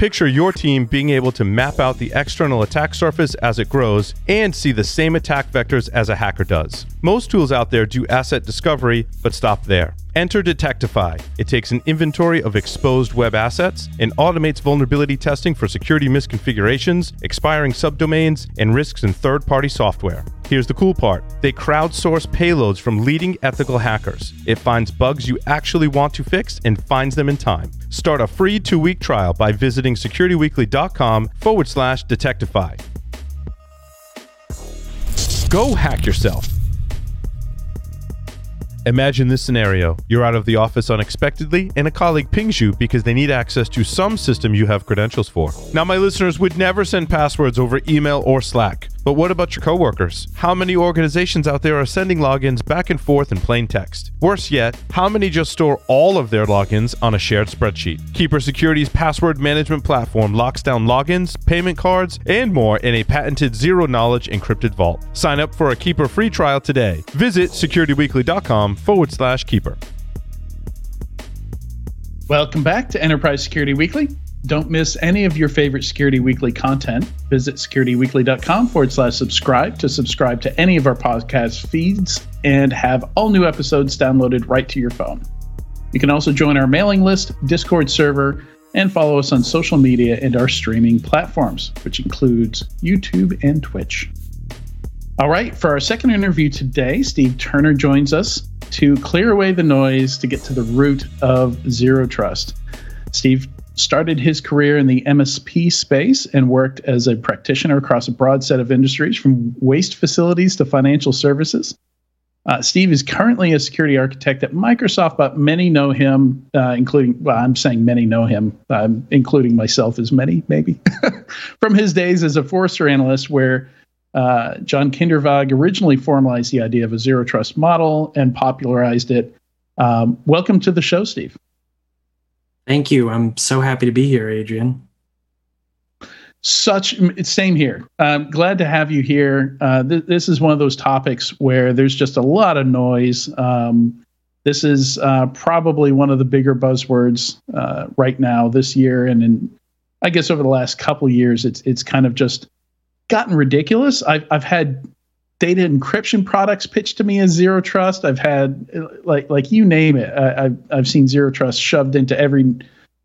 Picture your team being able to map out the external attack surface as it grows and see the same attack vectors as a hacker does. Most tools out there do asset discovery, but stop there. Enter Detectify. It takes an inventory of exposed web assets and automates vulnerability testing for security misconfigurations, expiring subdomains, and risks in third party software. Here's the cool part they crowdsource payloads from leading ethical hackers. It finds bugs you actually want to fix and finds them in time. Start a free two week trial by visiting securityweekly.com forward slash Detectify. Go hack yourself. Imagine this scenario. You're out of the office unexpectedly, and a colleague pings you because they need access to some system you have credentials for. Now, my listeners would never send passwords over email or Slack. But what about your coworkers? How many organizations out there are sending logins back and forth in plain text? Worse yet, how many just store all of their logins on a shared spreadsheet? Keeper Security's password management platform locks down logins, payment cards, and more in a patented zero knowledge encrypted vault. Sign up for a Keeper free trial today. Visit securityweekly.com forward slash keeper. Welcome back to Enterprise Security Weekly. Don't miss any of your favorite Security Weekly content. Visit securityweekly.com forward slash subscribe to subscribe to any of our podcast feeds and have all new episodes downloaded right to your phone. You can also join our mailing list, Discord server, and follow us on social media and our streaming platforms, which includes YouTube and Twitch. All right, for our second interview today, Steve Turner joins us to clear away the noise to get to the root of zero trust. Steve started his career in the MSP space and worked as a practitioner across a broad set of industries from waste facilities to financial services. Uh, Steve is currently a security architect at Microsoft, but many know him, uh, including, well, I'm saying many know him, um, including myself as many, maybe, from his days as a Forrester analyst, where uh, John Kindervag originally formalized the idea of a zero trust model and popularized it. Um, welcome to the show, Steve. Thank you. I'm so happy to be here, Adrian. Such same here. I'm glad to have you here. Uh, th- this is one of those topics where there's just a lot of noise. Um, this is uh, probably one of the bigger buzzwords uh, right now this year, and in I guess over the last couple years, it's it's kind of just gotten ridiculous. I've I've had data encryption products pitched to me as zero trust. I've had like like you name it. I, have I've seen zero trust shoved into every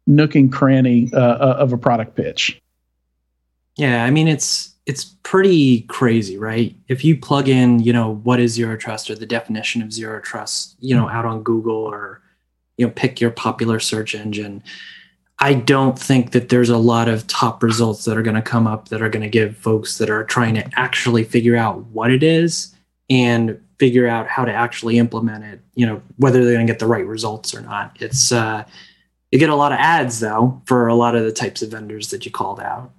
nook and cranny uh, uh, of a product pitch. Yeah, I mean it's it's pretty crazy, right? If you plug in, you know, what is zero trust or the definition of zero trust, you know, out on Google or you know, pick your popular search engine I don't think that there's a lot of top results that are going to come up that are going to give folks that are trying to actually figure out what it is and figure out how to actually implement it, you know, whether they're going to get the right results or not. It's, uh, you get a lot of ads though for a lot of the types of vendors that you called out.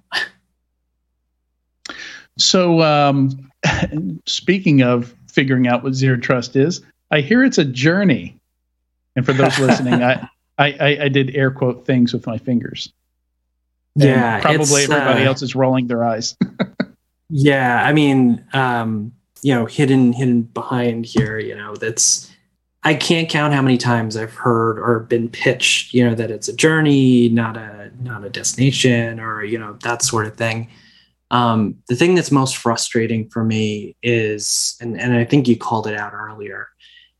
so, um, speaking of figuring out what zero trust is, I hear it's a journey. And for those listening, I, I, I, I did air quote things with my fingers. Yeah, and probably everybody uh, else is rolling their eyes. yeah, I mean, um, you know, hidden hidden behind here, you know, that's I can't count how many times I've heard or been pitched, you know, that it's a journey, not a not a destination, or you know that sort of thing. Um, the thing that's most frustrating for me is, and, and I think you called it out earlier,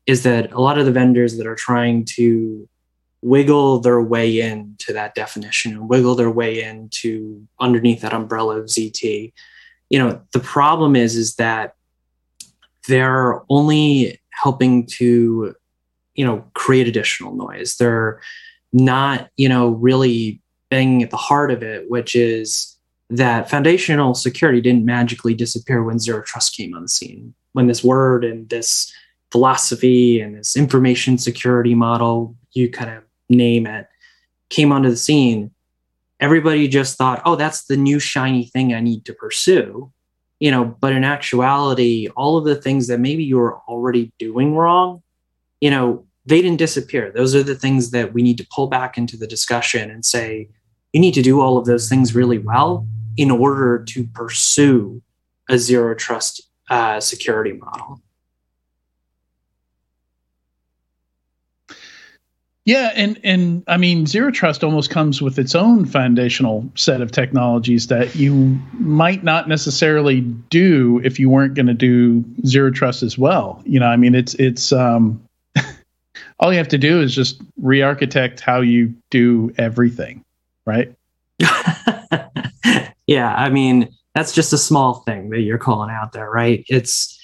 is that a lot of the vendors that are trying to wiggle their way into that definition and wiggle their way into underneath that umbrella of ZT. You know, the problem is is that they're only helping to, you know, create additional noise. They're not, you know, really banging at the heart of it, which is that foundational security didn't magically disappear when zero trust came on the scene. When this word and this philosophy and this information security model, you kind of name it, came onto the scene, everybody just thought, oh, that's the new shiny thing I need to pursue. You know, but in actuality, all of the things that maybe you were already doing wrong, you know, they didn't disappear. Those are the things that we need to pull back into the discussion and say, you need to do all of those things really well in order to pursue a zero trust uh, security model. Yeah, and and I mean zero trust almost comes with its own foundational set of technologies that you might not necessarily do if you weren't going to do zero trust as well. You know, I mean it's it's um all you have to do is just re-architect how you do everything, right? yeah, I mean, that's just a small thing that you're calling out there, right? It's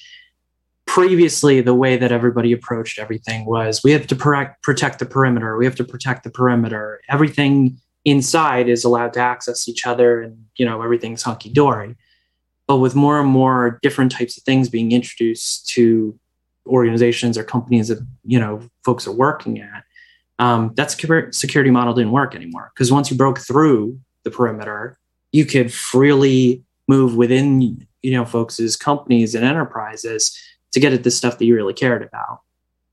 previously the way that everybody approached everything was we have to protect the perimeter. We have to protect the perimeter. Everything inside is allowed to access each other and you know everything's hunky-dory. But with more and more different types of things being introduced to organizations or companies that you know folks are working at um, that security model didn't work anymore. Because once you broke through the perimeter you could freely move within you know folks' companies and enterprises to get at the stuff that you really cared about.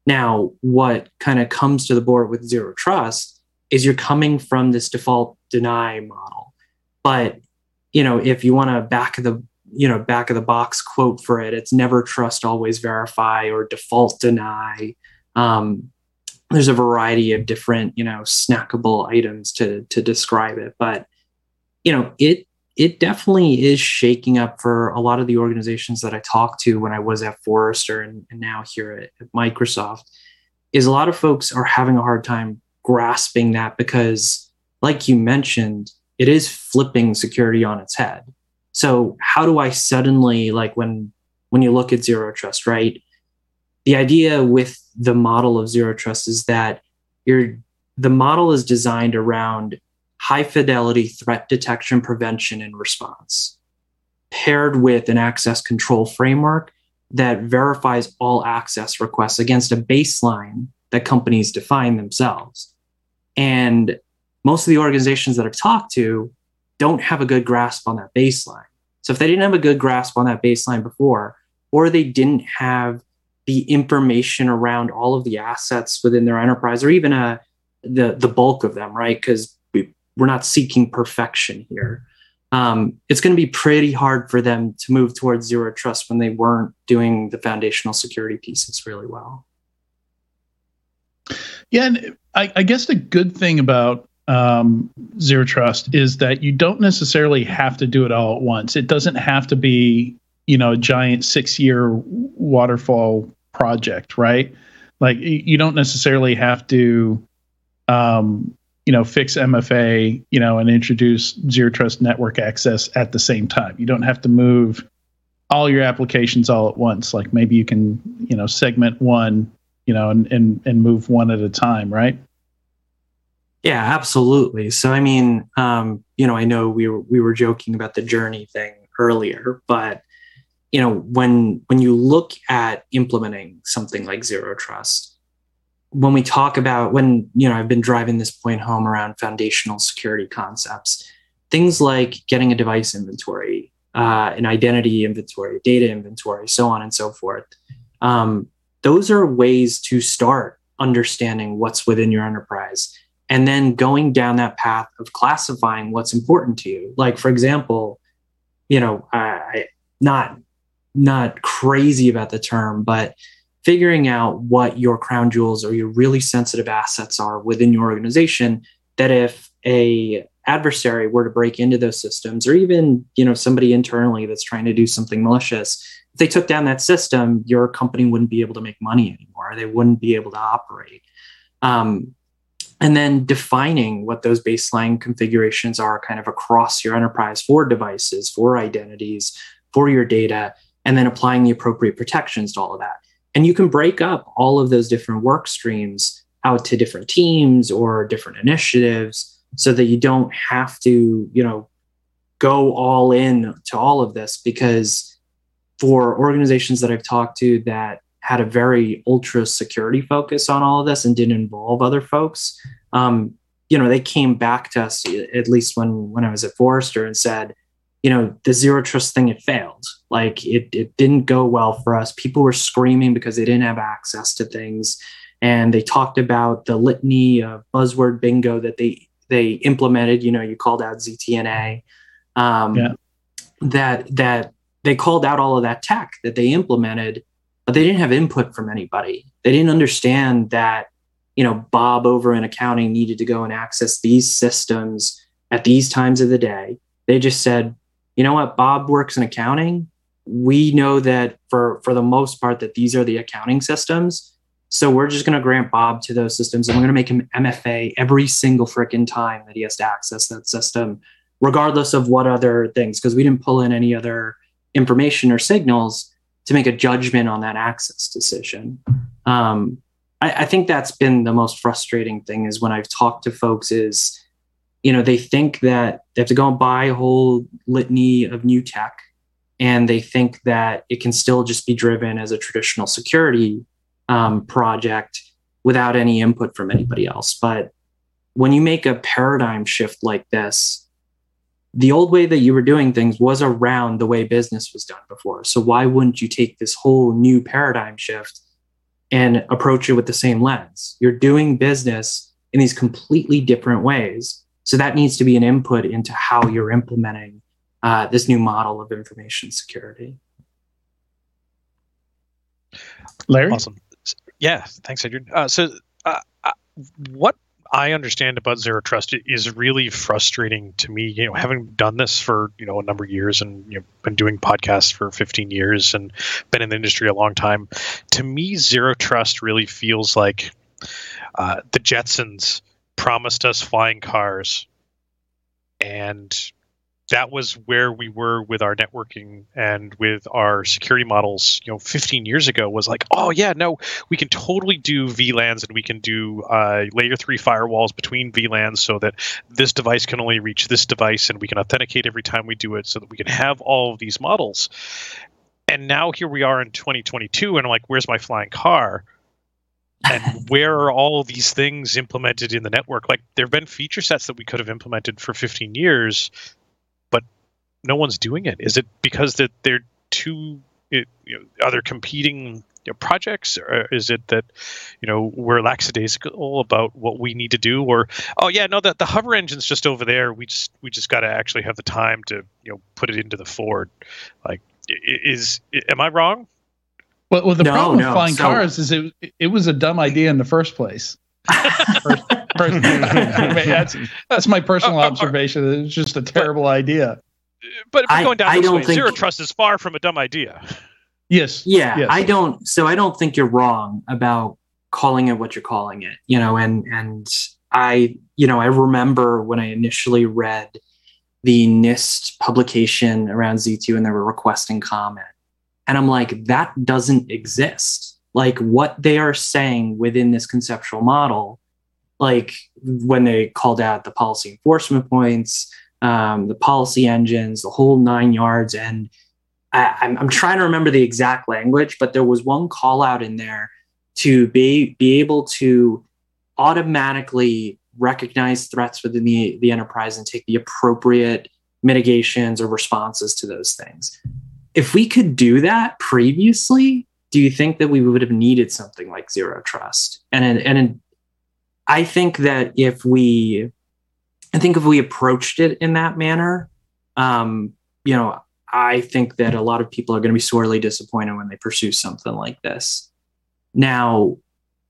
Now, what kind of comes to the board with zero trust is you're coming from this default deny model. But, you know, if you want to back the, you know, back of the box quote for it, it's never trust, always verify or default deny. Um, there's a variety of different, you know, snackable items to to describe it. But, you know, it it definitely is shaking up for a lot of the organizations that I talked to when I was at Forrester and, and now here at, at, Microsoft. Is a lot of folks are having a hard time grasping that because, like you mentioned, it is flipping security on its head. So how do I suddenly like when when you look at zero trust, right? The idea with the model of zero trust is that you're the model is designed around high fidelity threat detection, prevention, and response, paired with an access control framework that verifies all access requests against a baseline that companies define themselves. And most of the organizations that I've talked to don't have a good grasp on that baseline. So if they didn't have a good grasp on that baseline before, or they didn't have the information around all of the assets within their enterprise, or even a uh, the the bulk of them, right? Because we're not seeking perfection here. Um, it's going to be pretty hard for them to move towards zero trust when they weren't doing the foundational security pieces really well. Yeah, and I, I guess the good thing about um, zero trust is that you don't necessarily have to do it all at once. It doesn't have to be, you know, a giant six-year waterfall project, right? Like you don't necessarily have to um, you know, fix MFA, you know, and introduce zero trust network access at the same time. You don't have to move all your applications all at once. Like maybe you can, you know, segment one, you know, and and and move one at a time, right? Yeah, absolutely. So I mean, um, you know, I know we were we were joking about the journey thing earlier, but you know, when when you look at implementing something like zero trust, when we talk about when you know i've been driving this point home around foundational security concepts things like getting a device inventory uh, an identity inventory data inventory so on and so forth um, those are ways to start understanding what's within your enterprise and then going down that path of classifying what's important to you. Like for example you know i not not crazy about the term but figuring out what your crown jewels or your really sensitive assets are within your organization that if a adversary were to break into those systems or even you know somebody internally that's trying to do something malicious if they took down that system your company wouldn't be able to make money anymore. They wouldn't be able to operate. Um, and then defining what those baseline configurations are kind of across your enterprise for devices for identities for your data and then applying the appropriate protections to all of that and you can break up all of those different work streams out to different teams or different initiatives so that you don't have to, you know, go all in to all of this. Because for organizations that I've talked to that had a very ultra security focus on all of this and didn't involve other folks, um, you know, they came back to us at least when when I was at Forrester and said, you know, the zero trust thing it failed. Like it it didn't go well for us. People were screaming because they didn't have access to things. And they talked about the litany of buzzword bingo that they they implemented. You know, you called out ZTNA. Um, yeah. That that they called out all of that tech that they implemented, but they didn't have input from anybody. They didn't understand that you know, Bob over in accounting needed to go and access these systems at these times of the day. They just said, you know what, Bob works in accounting. We know that for for the most part that these are the accounting systems. So we're just going to grant Bob to those systems and we're going to make him MFA every single freaking time that he has to access that system, regardless of what other things, because we didn't pull in any other information or signals to make a judgment on that access decision. Um, I, I think that's been the most frustrating thing is when I've talked to folks is, you know, they think that they have to go and buy a whole litany of new tech and they think that it can still just be driven as a traditional security um, project without any input from anybody else. But when you make a paradigm shift like this, the old way that you were doing things was around the way business was done before. So why wouldn't you take this whole new paradigm shift and approach it with the same lens? You're doing business in these completely different ways. So that needs to be an input into how you're implementing uh, this new model of information security. Larry? Awesome. Yeah, thanks, Adrian. Uh, so, uh, uh, what I understand about zero trust is really frustrating to me. You know, having done this for you know a number of years and you know been doing podcasts for 15 years and been in the industry a long time. To me, zero trust really feels like uh, the Jetsons promised us flying cars, and that was where we were with our networking and with our security models you know 15 years ago was like oh yeah no we can totally do vlans and we can do uh, layer 3 firewalls between vlans so that this device can only reach this device and we can authenticate every time we do it so that we can have all of these models. And now here we are in 2022 and i'm like where's my flying car and where are all these things implemented in the network like there have been feature sets that we could have implemented for 15 years but no one's doing it? Is it because that they're too it, you know, are there competing you know, projects, or is it that you know we're lackadaisical about what we need to do, or oh yeah, no, that the hover engine's just over there. We just we just got to actually have the time to you know put it into the Ford. Like, is am I wrong? Well, well the no, problem no. with flying so, cars is it it was a dumb idea in the first place. first, first, that's that's my personal uh, uh, uh, observation. It's just a terrible idea but, but going down I, this way, think, zero trust is far from a dumb idea. Yes. Yeah, yes. I don't. So I don't think you're wrong about calling it what you're calling it. You know, and and I, you know, I remember when I initially read the NIST publication around ZT and they were requesting comment. And I'm like, that doesn't exist. Like what they are saying within this conceptual model, like when they called out the policy enforcement points, um, the policy engines, the whole nine yards. And I, I'm, I'm trying to remember the exact language, but there was one call out in there to be be able to automatically recognize threats within the, the enterprise and take the appropriate mitigations or responses to those things. If we could do that previously, do you think that we would have needed something like zero trust? And and I think that if we I think if we approached it in that manner, um, you know, I think that a lot of people are going to be sorely disappointed when they pursue something like this. Now,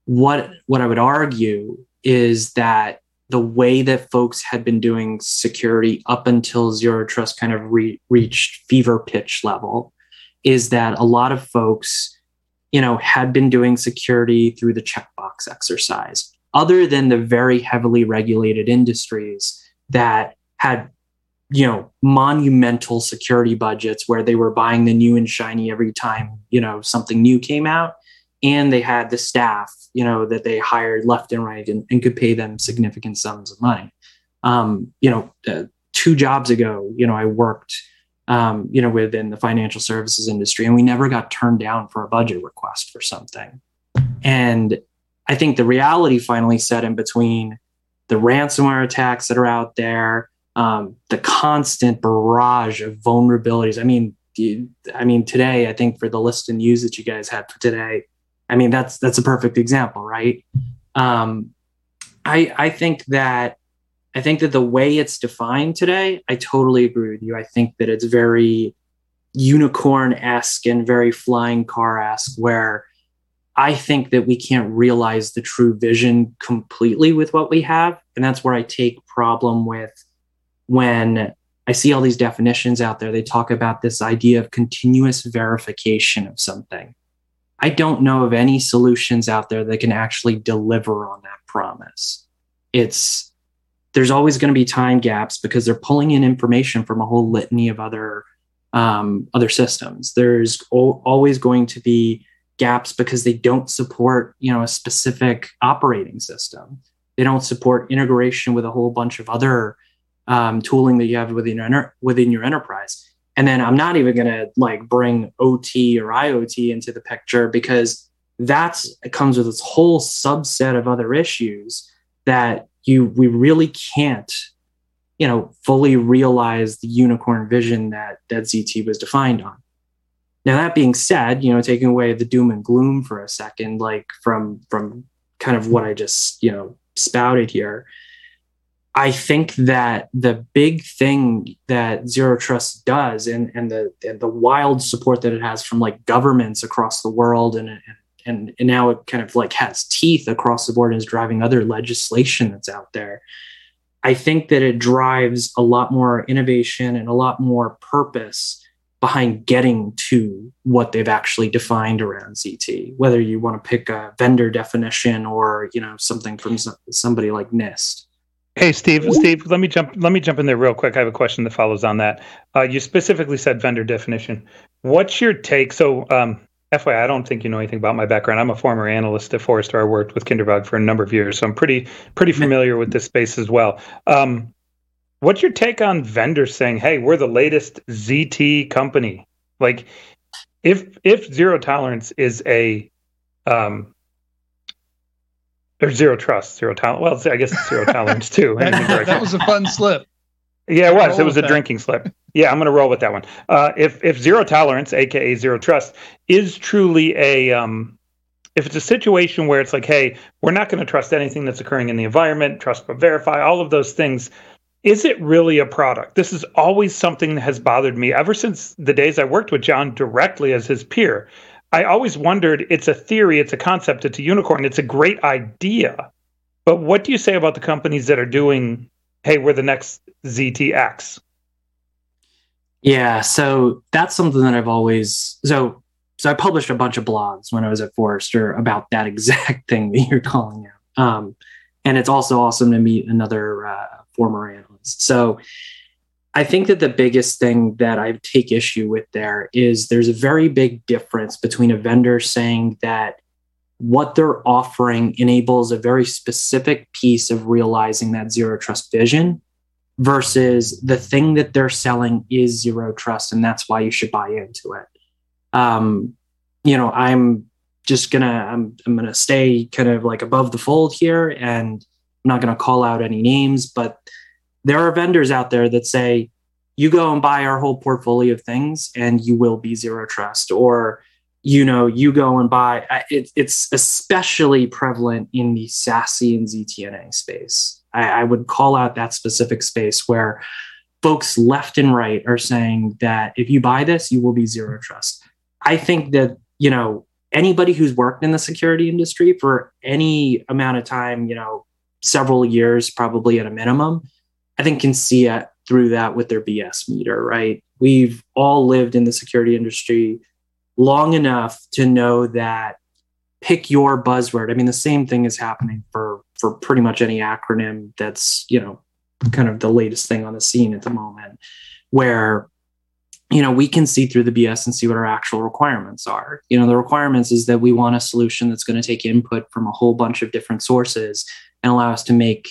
what what I would argue is that the way that folks had been doing security up until zero trust kind of re- reached fever pitch level is that a lot of folks you know had been doing security through the checkbox exercise other than the very heavily regulated industries that had you know monumental security budgets where they were buying the new and shiny every time you know something new came out and they had the staff you know that they hired left and right and, and could pay them significant sums of money um, you know uh, two jobs ago you know i worked um, you know within the financial services industry and we never got turned down for a budget request for something and I think the reality finally set in between the ransomware attacks that are out there, um, the constant barrage of vulnerabilities. I mean, I mean, today I think for the list and news that you guys had for today, I mean that's that's a perfect example, right? Um, I I think that I think that the way it's defined today, I totally agree with you. I think that it's very unicorn esque and very flying car esque, where I think that we can't realize the true vision completely with what we have. And that's where I take problem with when I see all these definitions out there. They talk about this idea of continuous verification of something. I don't know of any solutions out there that can actually deliver on that promise. It's there's always going to be time gaps because they're pulling in information from a whole litany of other um, other systems. There's o- always going to be gaps because they don't support you know a specific operating system. They don't support integration with a whole bunch of other um, tooling that you have within your within your enterprise. And then I'm not even going to like bring OT or IoT into the picture because that's it comes with this whole subset of other issues that you we really can't you know fully realize the unicorn vision that that ZT was defined on. Now that being said, you know, taking away the doom and gloom for a second, like from from kind of what I just you know spouted here, I think that the big thing that Zero Trust does, and and the and the wild support that it has from like governments across the world, and and and now it kind of like has teeth across the board and is driving other legislation that's out there. I think that it drives a lot more innovation and a lot more purpose behind getting to what they've actually defined around ZT. Whether you want to pick a vendor definition or you know something from somebody like NIST. Hey, Steve. Steve, let me jump. Let me jump in there real quick. I have a question that follows on that. Uh, you specifically said vendor definition. What's your take? So, um, FYI, I don't think you know anything about my background. I'm a former analyst at Forrester. I worked with Kindervag for a number of years, so I'm pretty pretty familiar with this space as well. Um, what's your take on vendors saying, "Hey, we're the latest ZT company"? Like, if if zero tolerance is a um, there's zero trust, zero tolerance. Well, I guess it's zero tolerance too. that was a fun slip. Yeah, it was. It was a that. drinking slip. Yeah, I'm going to roll with that one. Uh, if if zero tolerance, aka zero trust, is truly a um, if it's a situation where it's like, hey, we're not going to trust anything that's occurring in the environment, trust but verify, all of those things. Is it really a product? This is always something that has bothered me ever since the days I worked with John directly as his peer. I always wondered it's a theory, it's a concept, it's a unicorn, it's a great idea. But what do you say about the companies that are doing, hey, we're the next ZTX? Yeah, so that's something that I've always so so I published a bunch of blogs when I was at Forrester about that exact thing that you're calling out. Um, and it's also awesome to meet another uh, former analyst. So I think that the biggest thing that I take issue with there is there's a very big difference between a vendor saying that what they're offering enables a very specific piece of realizing that zero trust vision versus the thing that they're selling is zero trust and that's why you should buy into it. Um, you know, I'm just gonna I'm, I'm gonna stay kind of like above the fold here and I'm not gonna call out any names, but there are vendors out there that say you go and buy our whole portfolio of things and you will be zero trust or you know you go and buy it, it's especially prevalent in the SASE and ZTNA space. I, I would call out that specific space where folks left and right are saying that if you buy this you will be zero trust. I think that you know anybody who's worked in the security industry for any amount of time you know several years probably at a minimum I think can see it through that with their BS meter, right? We've all lived in the security industry long enough to know that pick your buzzword. I mean, the same thing is happening for for pretty much any acronym that's, you know, kind of the latest thing on the scene at the moment, where you know we can see through the bs and see what our actual requirements are you know the requirements is that we want a solution that's going to take input from a whole bunch of different sources and allow us to make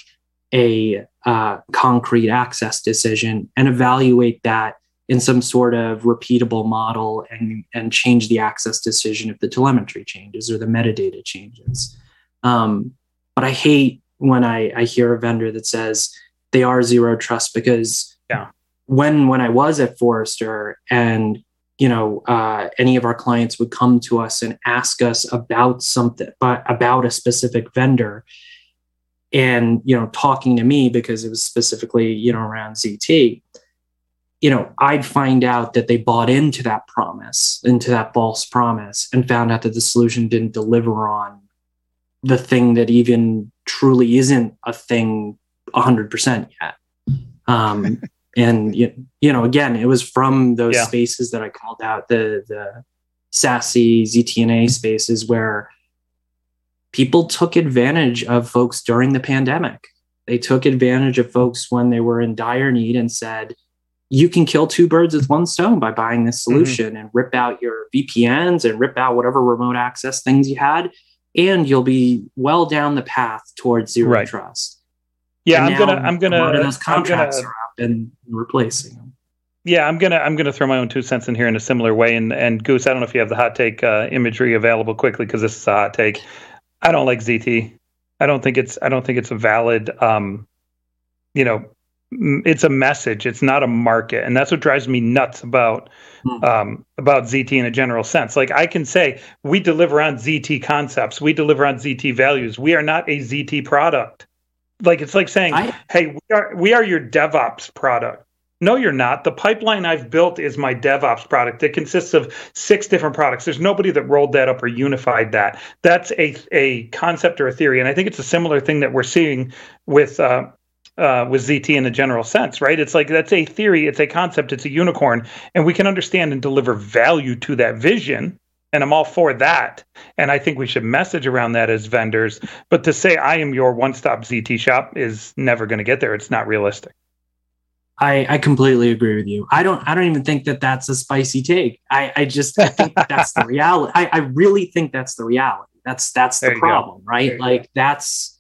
a uh, concrete access decision and evaluate that in some sort of repeatable model and, and change the access decision if the telemetry changes or the metadata changes. Um, but I hate when I, I hear a vendor that says they are zero trust because yeah. when when I was at Forrester and you know uh, any of our clients would come to us and ask us about something but about a specific vendor and you know talking to me because it was specifically you know around zt you know, I'd find out that they bought into that promise, into that false promise, and found out that the solution didn't deliver on the thing that even truly isn't a thing 100% yet. Um, and, you, you know, again, it was from those Yeah. spaces that I called out the, the SASE ZTNA spaces where people took advantage of folks during the pandemic. They took advantage of folks when they were in dire need and said, you can kill two birds with one stone by buying this solution and rip out your VPNs and rip out whatever remote access things you had, and you'll be well down the path towards zero Right. trust. Yeah, And I'm gonna, I'm gonna, a lot of those I'm contracts gonna, are up and replacing them. yeah, I'm gonna, I'm gonna throw my own two cents in here in a similar way. And and Goose, I don't know if you have the hot take uh, imagery available quickly because this is a hot take. I don't like ZT. I don't think it's, I don't think it's a valid, um, you know, it's a message. It's not a market, and that's what drives me nuts about Hmm. um, about ZT in a general sense. Like I can say, we deliver on ZT concepts, we deliver on ZT values. We are not a ZT product. Like it's like saying, I, hey, we are we are your DevOps product. No, you're not. The pipeline I've built is my DevOps product. It consists of six different products. There's nobody that rolled that up or unified that. That's a a concept or a theory, and I think it's a similar thing that we're seeing with. Uh, uh, with ZT in a general sense, right? It's like that's a theory, it's a concept, it's a unicorn, and we can understand and deliver value to that vision. And I'm all for that. And I think we should message around that as vendors. But to say I am your one stop ZT shop is never going to get there. It's not realistic. I, I completely agree with you. I don't I don't even think that that's a spicy take. I, I just I think that's the reality. I, I really think that's the reality. That's that's There the go. problem, There right? go. Like that's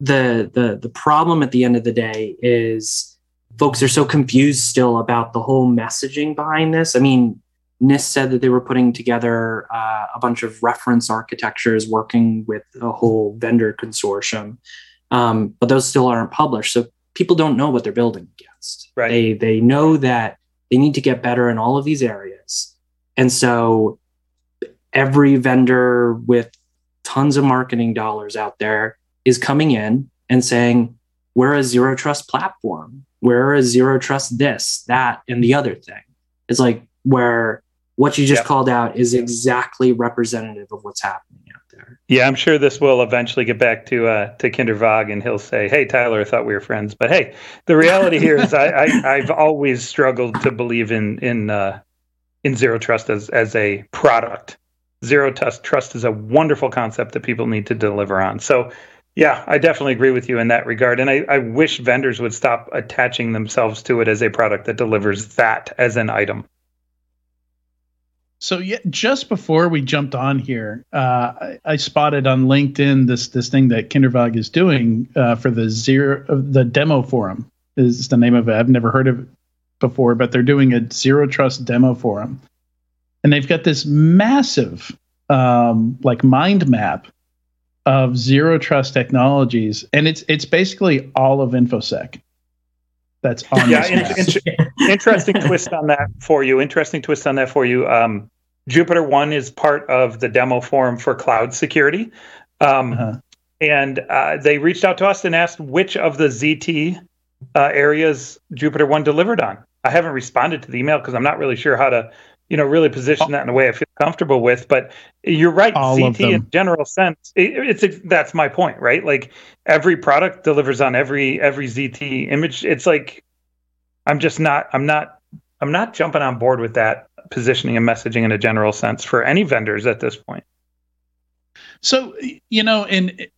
the the the problem at the end of the day is folks are so confused still about the whole messaging behind this. I mean, NIST said that they were putting together uh, a bunch of reference architectures working with a whole vendor consortium, um, but those still aren't published. So people don't know what they're building Right. They they know that they need to get better in all of these areas, and so every vendor with tons of marketing dollars out there is coming in and saying, "We're a zero trust platform. We're a zero trust this, that, and the other thing." It's like where what you just Yeah. called out is exactly representative of what's happening there. Yeah, I'm sure this will eventually get back to uh, to Kindervag, and he'll say, "Hey, Tyler, I thought we were friends." But hey, the reality here is, I, I I've always struggled to believe in in uh, in zero trust as as a product. Zero trust trust is a wonderful concept that people need to deliver on. So, yeah, I definitely agree with you in that regard, and I, I wish vendors would stop attaching themselves to it as a product that delivers that as an item. So yeah, just before we jumped on here, uh, I, I spotted on LinkedIn this this thing that Kindervag is doing uh, for the zero uh, the demo forum is the name of it. I've never heard of it before, but they're doing a zero trust demo forum, and they've got this massive um, like mind map of zero trust technologies, and it's it's basically all of infosec. That's on Yeah, this in- map. in- interesting twist on that for you. Interesting twist on that for you. Um, JupiterOne is part of the demo forum for cloud security, um, Uh-huh. and uh, they reached out to us and asked which of the ZT uh, areas JupiterOne delivered on. I haven't responded to the email because I'm not really sure how to, you know, really position that in a way I feel comfortable with. But you're right. All ZT in general sense, it, it's that's my point, right? Like every product delivers on every every ZT image. It's like I'm just not I'm not I'm not jumping on board with that positioning and messaging in a general sense for any vendors at this point. So you know, and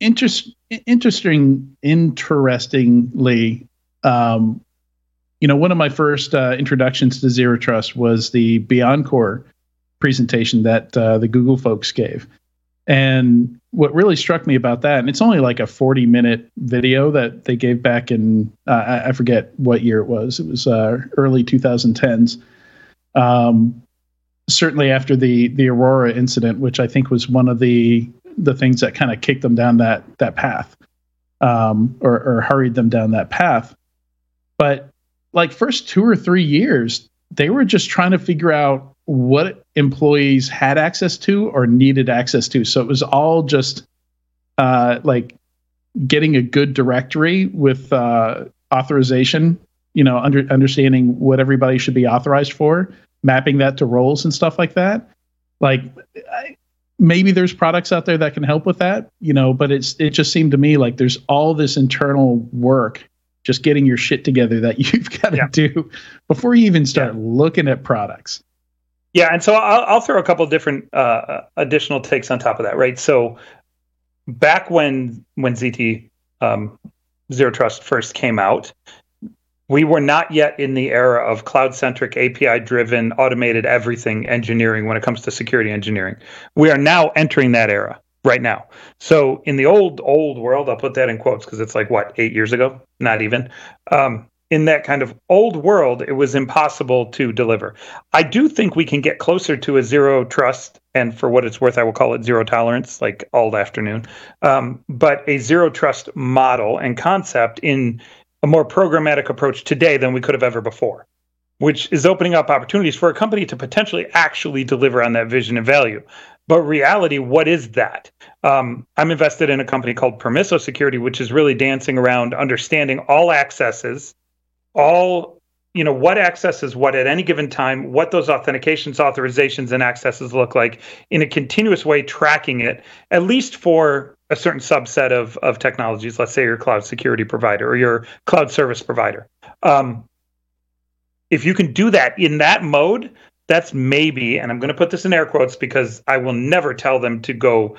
interest, interesting, interestingly, um, you know, one of my first uh, introductions to zero trust was the BeyondCorp presentation that uh, the Google folks gave, and what really struck me about that, and it's only like a forty-minute video that they gave back in uh, I forget what year it was. It was uh, early 2010s. Um, certainly after the the Aurora incident, which I think was one of the the things that kind of kicked them down that that path, um, or, or hurried them down that path. But like first two or three years, they were just trying to figure out what employees had access to or needed access to. So it was all just uh, like getting a good directory with uh, authorization, you know, under, understanding what everybody should be authorized for, mapping that to roles and stuff like that. Like, I, maybe there's products out there that can help with that, you know, but it's it just seemed to me like there's all this internal work just getting your shit together that you've got to yeah. do before you even start yeah. looking at products. Yeah, and so I'll, I'll throw a couple different uh, additional takes on top of that, right? So back when when ZT um, Zero Trust first came out, we were not yet in the era of cloud centric, API driven, automated everything engineering when it comes to security engineering. We are now entering that era right now. So in the old, old world, I'll put that in quotes because it's like what, eight years ago? Not even. Um, in that kind of old world, it was impossible to deliver. I do think we can get closer to a zero trust, and for what it's worth, I will call it zero tolerance, like all afternoon. Um, but a zero trust model and concept in a more programmatic approach today than we could have ever before, which is opening up opportunities for a company to potentially actually deliver on that vision and value. But reality, what is that? Um, I'm invested in a company called Permisso Security, which is really dancing around understanding all accesses, all you know what accesses what at any given time what those authentications authorizations and accesses look like in a continuous way tracking it at least for a certain subset of, of technologies, let's say your cloud security provider or your cloud service provider. Um, if you can do that in that mode, that's maybe, and I'm going to put this in air quotes because I will never tell them to go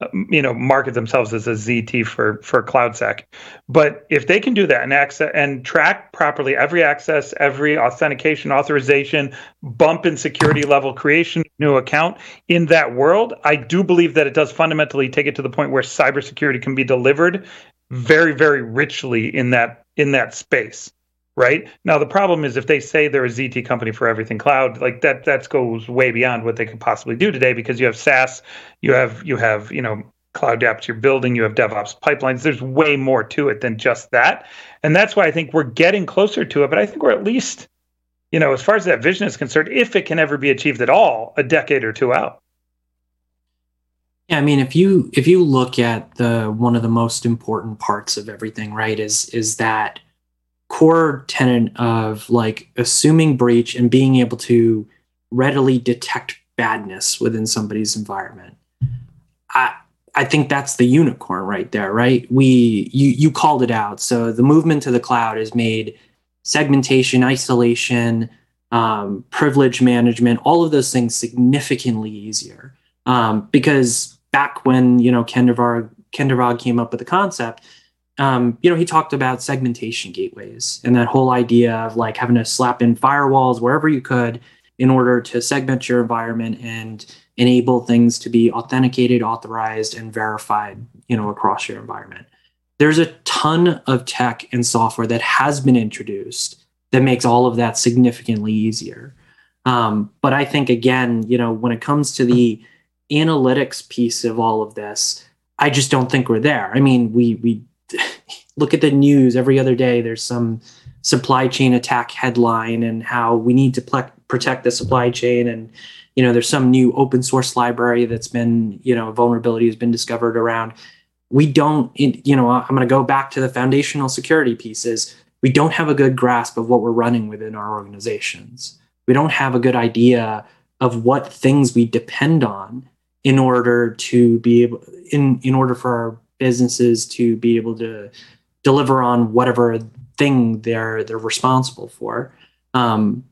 um, you know market themselves as a ZT for for CloudSec. But if they can do that and access and track properly every access, every authentication, authorization, bump in security level creation, new account in that world, I do believe that it does fundamentally take it to the point where cybersecurity can be delivered very very richly in that in that space right? Now the problem is if they say they're a zt company for everything cloud like that that goes way beyond what they could possibly do today because you have saas you have you have you know cloud apps you're building you have devops pipelines. There's way more to it than just that. And that's why i think we're getting closer to it but i think we're at least you know as far as that vision is concerned if it can ever be achieved at all a decade or two out. Yeah, I mean, if you if you look at the one of the most important parts of everything, right, is is that core tenet of like assuming breach and being able to readily detect badness within somebody's environment. I I think that's the unicorn right there, right? We you you called it out. So the movement to the cloud has made segmentation, isolation, um, privilege management, all of those things significantly easier. Um, because back when you know Ken Kindervag came up with the concept, um, you know, he talked about segmentation gateways and that whole idea of like having to slap in firewalls wherever you could in order to segment your environment and enable things to be authenticated, authorized, and verified, you know, across your environment. There's a ton of tech and software that has been introduced that makes all of that significantly easier. Um, but I think again, you know, when it comes to the analytics piece of all of this, I just don't think we're there. I mean, we we look at the news every other day. There's some supply chain attack headline and how we need to protect the supply chain and you know there's some new open source library that's been you know vulnerability has been discovered around we don't you know i'm going to go back to the foundational security pieces we don't have a good grasp of what we're running within our organizations we don't have a good idea of what things we depend on in order to be able in in order for our businesses to be able to deliver on whatever thing they're they're responsible for. Um,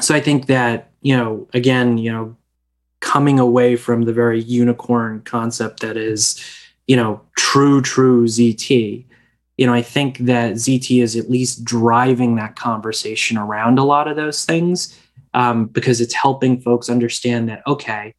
so I think that you know again you know coming away from the very unicorn concept that is you know true true ZT. You know, I think that ZT is at least driving that conversation around a lot of those things um, because it's helping folks understand that okay,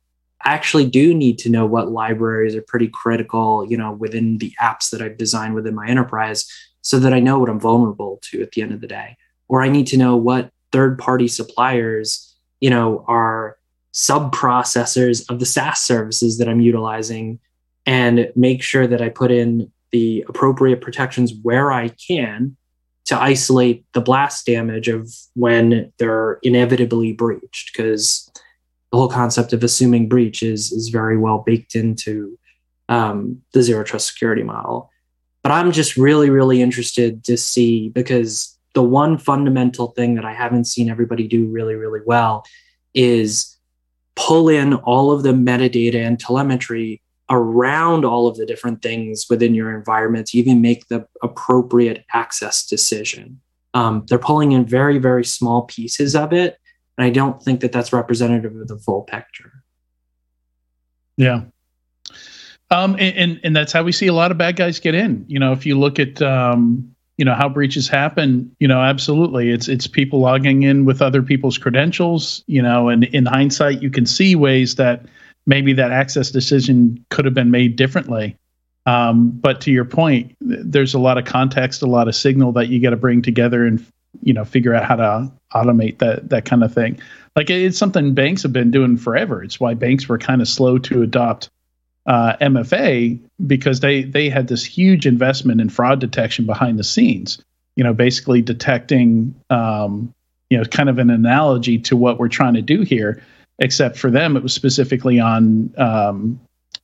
actually do need to know what libraries are pretty critical, you know, within the apps that I've designed within my enterprise so that I know what I'm vulnerable to at the end of the day. Or I need to know what third party suppliers, you know, are sub processors of the SaaS services that I'm utilizing and make sure that I put in the appropriate protections where I can to isolate the blast damage of when they're inevitably breached because the whole concept of assuming breach is is very well baked into um, the zero trust security model. But I'm just really, really interested to see because the one fundamental thing that I haven't seen everybody do really, really well is pull in all of the metadata and telemetry around all of the different things within your environment to even make the appropriate access decision. Um, they're pulling in very, very small pieces of it. And I don't think that that's representative of the full picture. Yeah. Um, and, and, and that's how we see a lot of bad guys get in. You know, if you look at um, you know how breaches happen, you know, absolutely, it's it's people logging in with other people's credentials. You know, and in hindsight, you can see ways that maybe that access decision could have been made differently. Um, but to your point, there's a lot of context, a lot of signal that you got to bring together and you know figure out how to automate that that kind of thing. Like it's something banks have been doing forever. It's why banks were kind of slow to adopt uh, MFA because they they had this huge investment in fraud detection behind the scenes. You know, basically detecting, um, you know, kind of an analogy to what we're trying to do here. Except for them, it was specifically on um,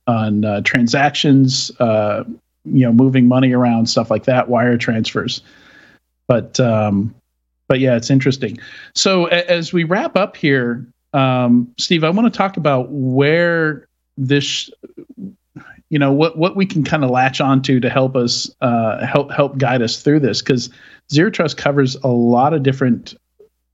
on uh, transactions, uh, you know, moving money around, stuff like that, wire transfers. But um, but yeah, it's interesting. So a- as we wrap up here, um, Steve, I want to talk about where this you know what what we can kind of latch onto to help us uh, help help guide us through this because zero trust covers a lot of different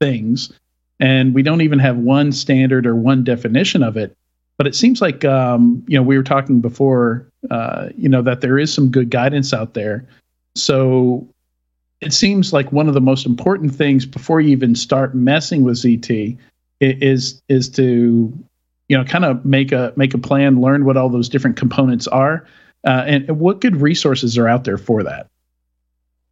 things and we don't even have one standard or one definition of it but it seems like um, you know we were talking before uh, you know that there is some good guidance out there so it seems like one of the most important things before you even start messing with zt is is to you know kind of make a make a plan learn what all those different components are uh, and, and what good resources are out there for that?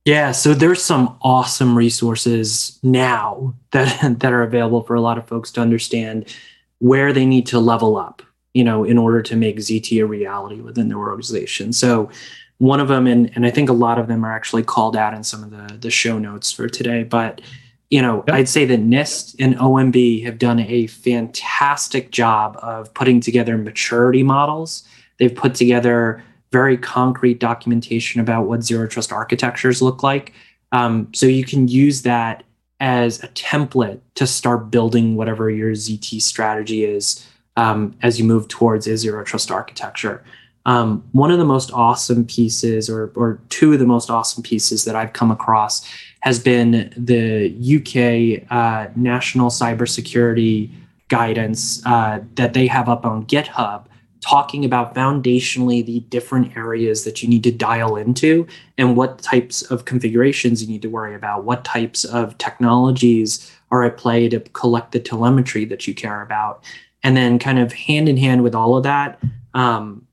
Yeah, so there's some awesome resources now that that are available for a lot of folks to understand where they need to level up, you know, in order to make ZT a reality within their organization. So one of them, and, and I think a lot of them are actually called out in some of the, the show notes for today, but you know, yep. I'd say that NIST and OMB have done a fantastic job of putting together maturity models. They've put together very concrete documentation about what zero trust architectures look like. Um, so you can use that as a template to start building whatever your ZT strategy is um, as you move towards a zero trust architecture. Um, one of the most awesome pieces, or, or two of the most awesome pieces that I've come across, has been the UK uh, National Cybersecurity Guidance uh, that they have up on GitHub, talking about foundationally the different areas that you need to dial into and what types of configurations you need to worry about, what types of technologies are at play to collect the telemetry that you care about. And then, kind of hand in hand with all of that, um,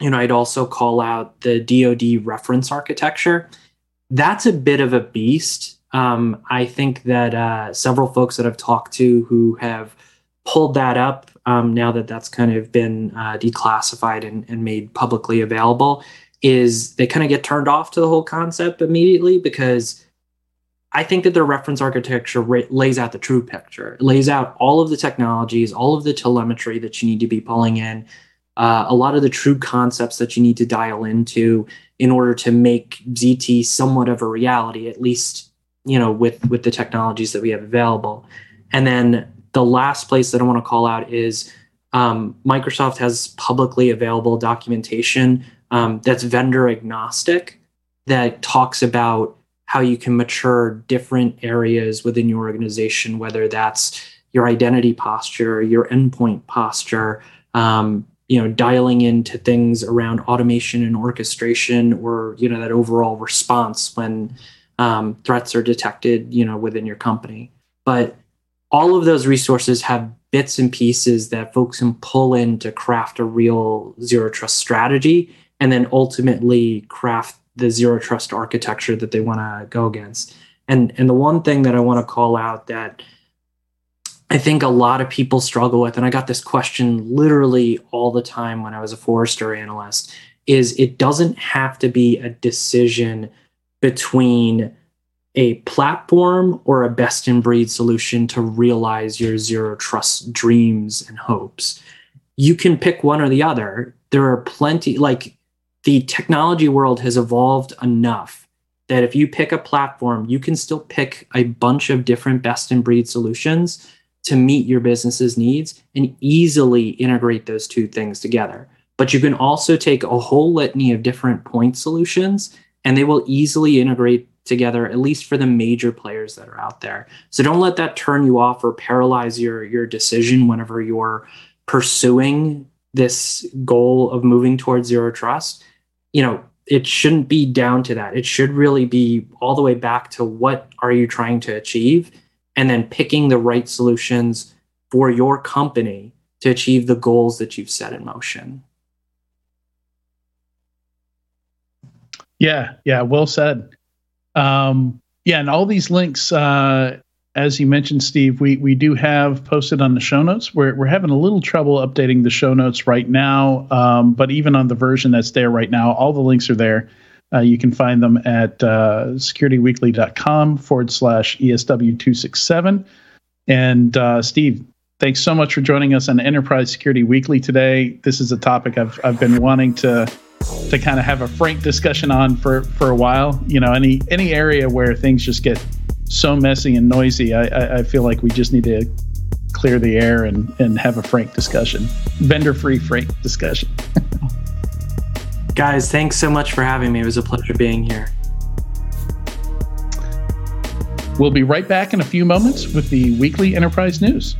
you know, I'd also call out the DoD reference architecture. That's a bit of a beast. Um, I think that uh, several folks that I've talked to who have pulled that up um, now that that's kind of been uh, declassified and, and made publicly available is they kind of get turned off to the whole concept immediately because I think that their reference architecture ra- lays out the true picture. It lays out all of the technologies, all of the telemetry that you need to be pulling in, uh, a lot of the true concepts that you need to dial into in order to make ZT somewhat of a reality, at least you know with with the technologies that we have available. And then the last place that I want to call out is um, Microsoft has publicly available documentation um, that's vendor agnostic that talks about how you can mature different areas within your organization, whether that's your identity posture, your endpoint posture, um, you know dialing into things around automation and orchestration or you know that overall response when um, threats are detected you know within your company. But all of those resources have bits and pieces that folks can pull in to craft a real zero trust strategy and then ultimately craft the zero trust architecture that they want to go against and and the one thing that i want to call out that I think a lot of people struggle with, and I got this question literally all the time when I was a Forrester analyst, is it doesn't have to be a decision between a platform or a best in breed solution to realize your zero trust dreams and hopes. You can pick one or the other. There are plenty, like the technology world has evolved enough that if you pick a platform, you can still pick a bunch of different best in breed solutions to meet your business's needs and easily integrate those two things together. But you can also take a whole litany of different point solutions and they will easily integrate together, at least for the major players that are out there. So don't let that turn you off or paralyze your, your decision whenever you're pursuing this goal of moving towards zero trust. You know, it shouldn't be down to that. It should really be all the way back to what are you trying to achieve and then picking the right solutions for your company to achieve the goals that you've set in motion. Yeah, yeah, well said. Um, yeah, and all these links, uh, as you mentioned, Steve, we we do have posted on the show notes. We're we're having a little trouble updating the show notes right now, um, but even on the version that's there right now, all the links are there. Uh, you can find them at uh, securityweekly.com forward slash ESW267. And uh, Steve, thanks so much for joining us on Enterprise Security Weekly today. This is a topic I've, I've been wanting to to kind of have a frank discussion on for, for a while. You know, any any area where things just get so messy and noisy, I, I, I feel like we just need to clear the air and, and have a frank discussion, vendor free frank discussion. Guys, thanks so much for having me. It was a pleasure being here. We'll be right back in a few moments with the weekly enterprise news.